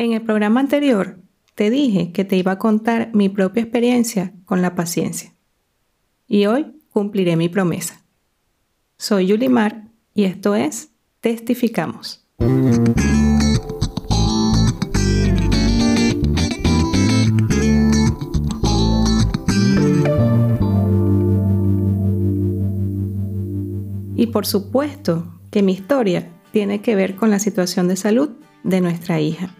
En el programa anterior te dije que te iba a contar mi propia experiencia con la paciencia. Y hoy cumpliré mi promesa. Soy Yulimar y esto es Testificamos. Y por supuesto que mi historia tiene que ver con la situación de salud de nuestra hija.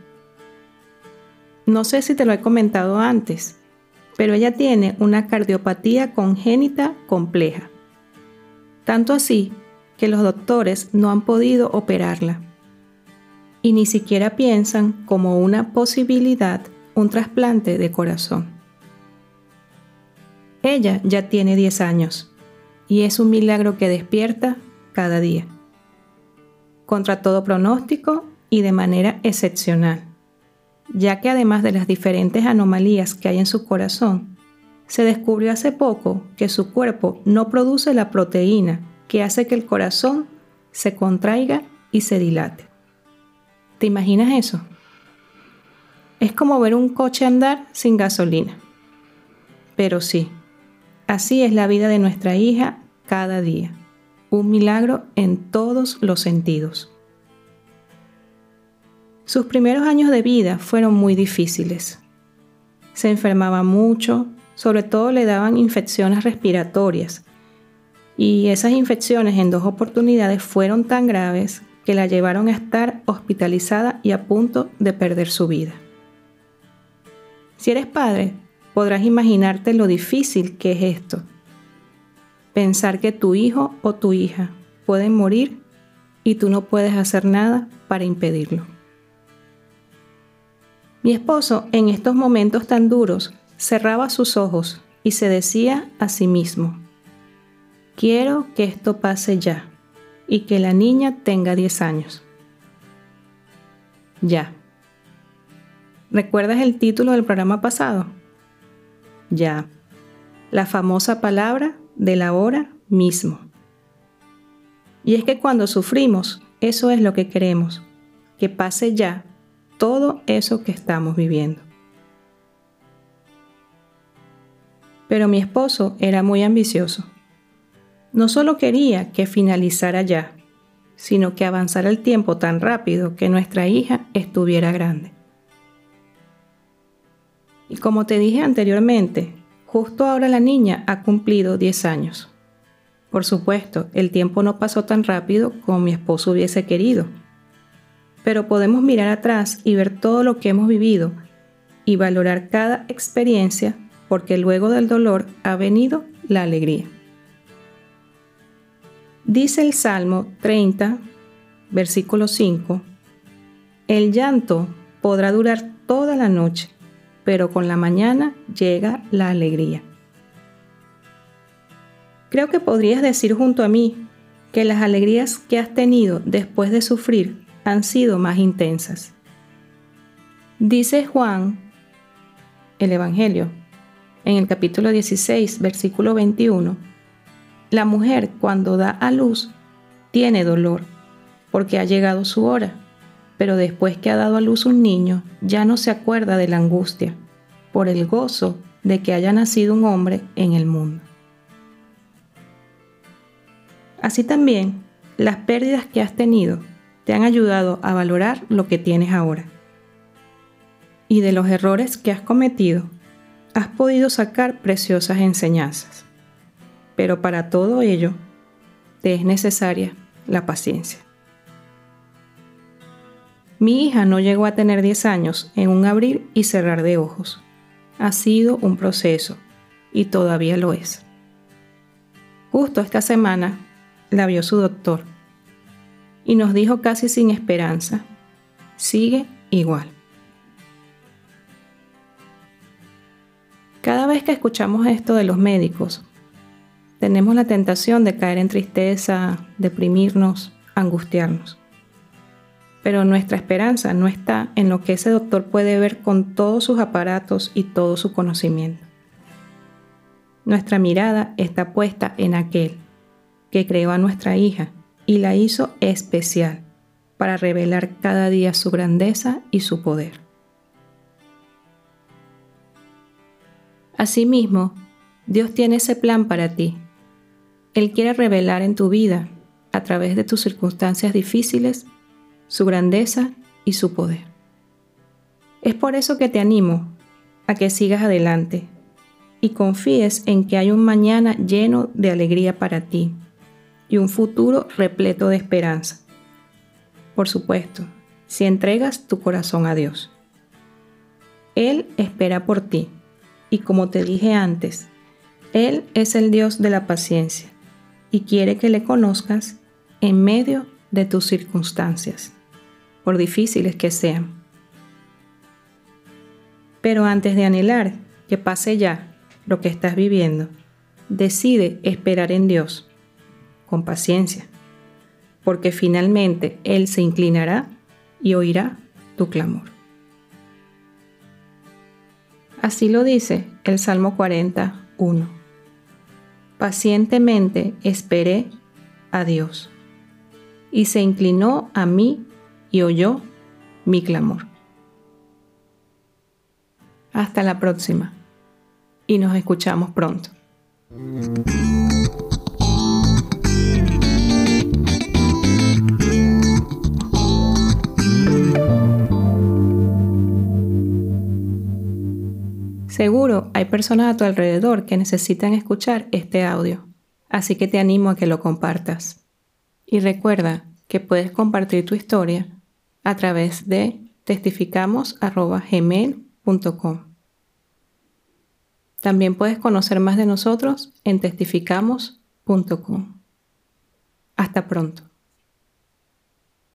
No sé si te lo he comentado antes, pero ella tiene una cardiopatía congénita compleja. Tanto así que los doctores no han podido operarla y ni siquiera piensan como una posibilidad un trasplante de corazón. Ella ya tiene 10 años y es un milagro que despierta cada día. Contra todo pronóstico y de manera excepcional ya que además de las diferentes anomalías que hay en su corazón, se descubrió hace poco que su cuerpo no produce la proteína que hace que el corazón se contraiga y se dilate. ¿Te imaginas eso? Es como ver un coche andar sin gasolina. Pero sí, así es la vida de nuestra hija cada día. Un milagro en todos los sentidos. Sus primeros años de vida fueron muy difíciles. Se enfermaba mucho, sobre todo le daban infecciones respiratorias, y esas infecciones en dos oportunidades fueron tan graves que la llevaron a estar hospitalizada y a punto de perder su vida. Si eres padre, podrás imaginarte lo difícil que es esto. Pensar que tu hijo o tu hija pueden morir y tú no puedes hacer nada para impedirlo. Mi esposo en estos momentos tan duros cerraba sus ojos y se decía a sí mismo, quiero que esto pase ya y que la niña tenga 10 años. Ya. ¿Recuerdas el título del programa pasado? Ya. La famosa palabra de la hora mismo. Y es que cuando sufrimos, eso es lo que queremos, que pase ya todo eso que estamos viviendo. Pero mi esposo era muy ambicioso. No solo quería que finalizara ya, sino que avanzara el tiempo tan rápido que nuestra hija estuviera grande. Y como te dije anteriormente, justo ahora la niña ha cumplido 10 años. Por supuesto, el tiempo no pasó tan rápido como mi esposo hubiese querido, pero podemos mirar atrás y ver todo lo que hemos vivido y valorar cada experiencia porque luego del dolor ha venido la alegría. Dice el Salmo 30, versículo 5, El llanto podrá durar toda la noche, pero con la mañana llega la alegría. Creo que podrías decir junto a mí que las alegrías que has tenido después de sufrir han sido más intensas. Dice Juan, el Evangelio, en el capítulo 16, versículo 21, la mujer cuando da a luz tiene dolor porque ha llegado su hora, pero después que ha dado a luz un niño ya no se acuerda de la angustia por el gozo de que haya nacido un hombre en el mundo. Así también, las pérdidas que has tenido te han ayudado a valorar lo que tienes ahora. Y de los errores que has cometido, has podido sacar preciosas enseñanzas. Pero para todo ello, te es necesaria la paciencia. Mi hija no llegó a tener 10 años en un abrir y cerrar de ojos. Ha sido un proceso y todavía lo es. Justo esta semana la vio su doctor y nos dijo casi sin esperanza, sigue igual. Cada vez que escuchamos esto de los médicos, tenemos la tentación de caer en tristeza, deprimirnos, angustiarnos. Pero nuestra esperanza no está en lo que ese doctor puede ver con todos sus aparatos y todo su conocimiento. Nuestra mirada está puesta en aquel que creó a nuestra hija y la hizo especial para revelar cada día su grandeza y su poder. Asimismo, Dios tiene ese plan para ti. Él quiere revelar en tu vida, a través de tus circunstancias difíciles, su grandeza y su poder. Es por eso que te animo a que sigas adelante y confíes en que hay un mañana lleno de alegría para ti, y un futuro repleto de esperanza. Por supuesto, si entregas tu corazón a Dios. Él espera por ti y como te dije antes, Él es el Dios de la paciencia y quiere que le conozcas en medio de tus circunstancias, por difíciles que sean. Pero antes de anhelar que pase ya lo que estás viviendo, decide esperar en Dios con paciencia, porque finalmente Él se inclinará y oirá tu clamor. Así lo dice el Salmo 41. Pacientemente esperé a Dios, y se inclinó a mí y oyó mi clamor. Hasta la próxima, y nos escuchamos pronto. Seguro hay personas a tu alrededor que necesitan escuchar este audio, así que te animo a que lo compartas. Y recuerda que puedes compartir tu historia a través de testificamos.gmail.com. También puedes conocer más de nosotros en testificamos.com. Hasta pronto.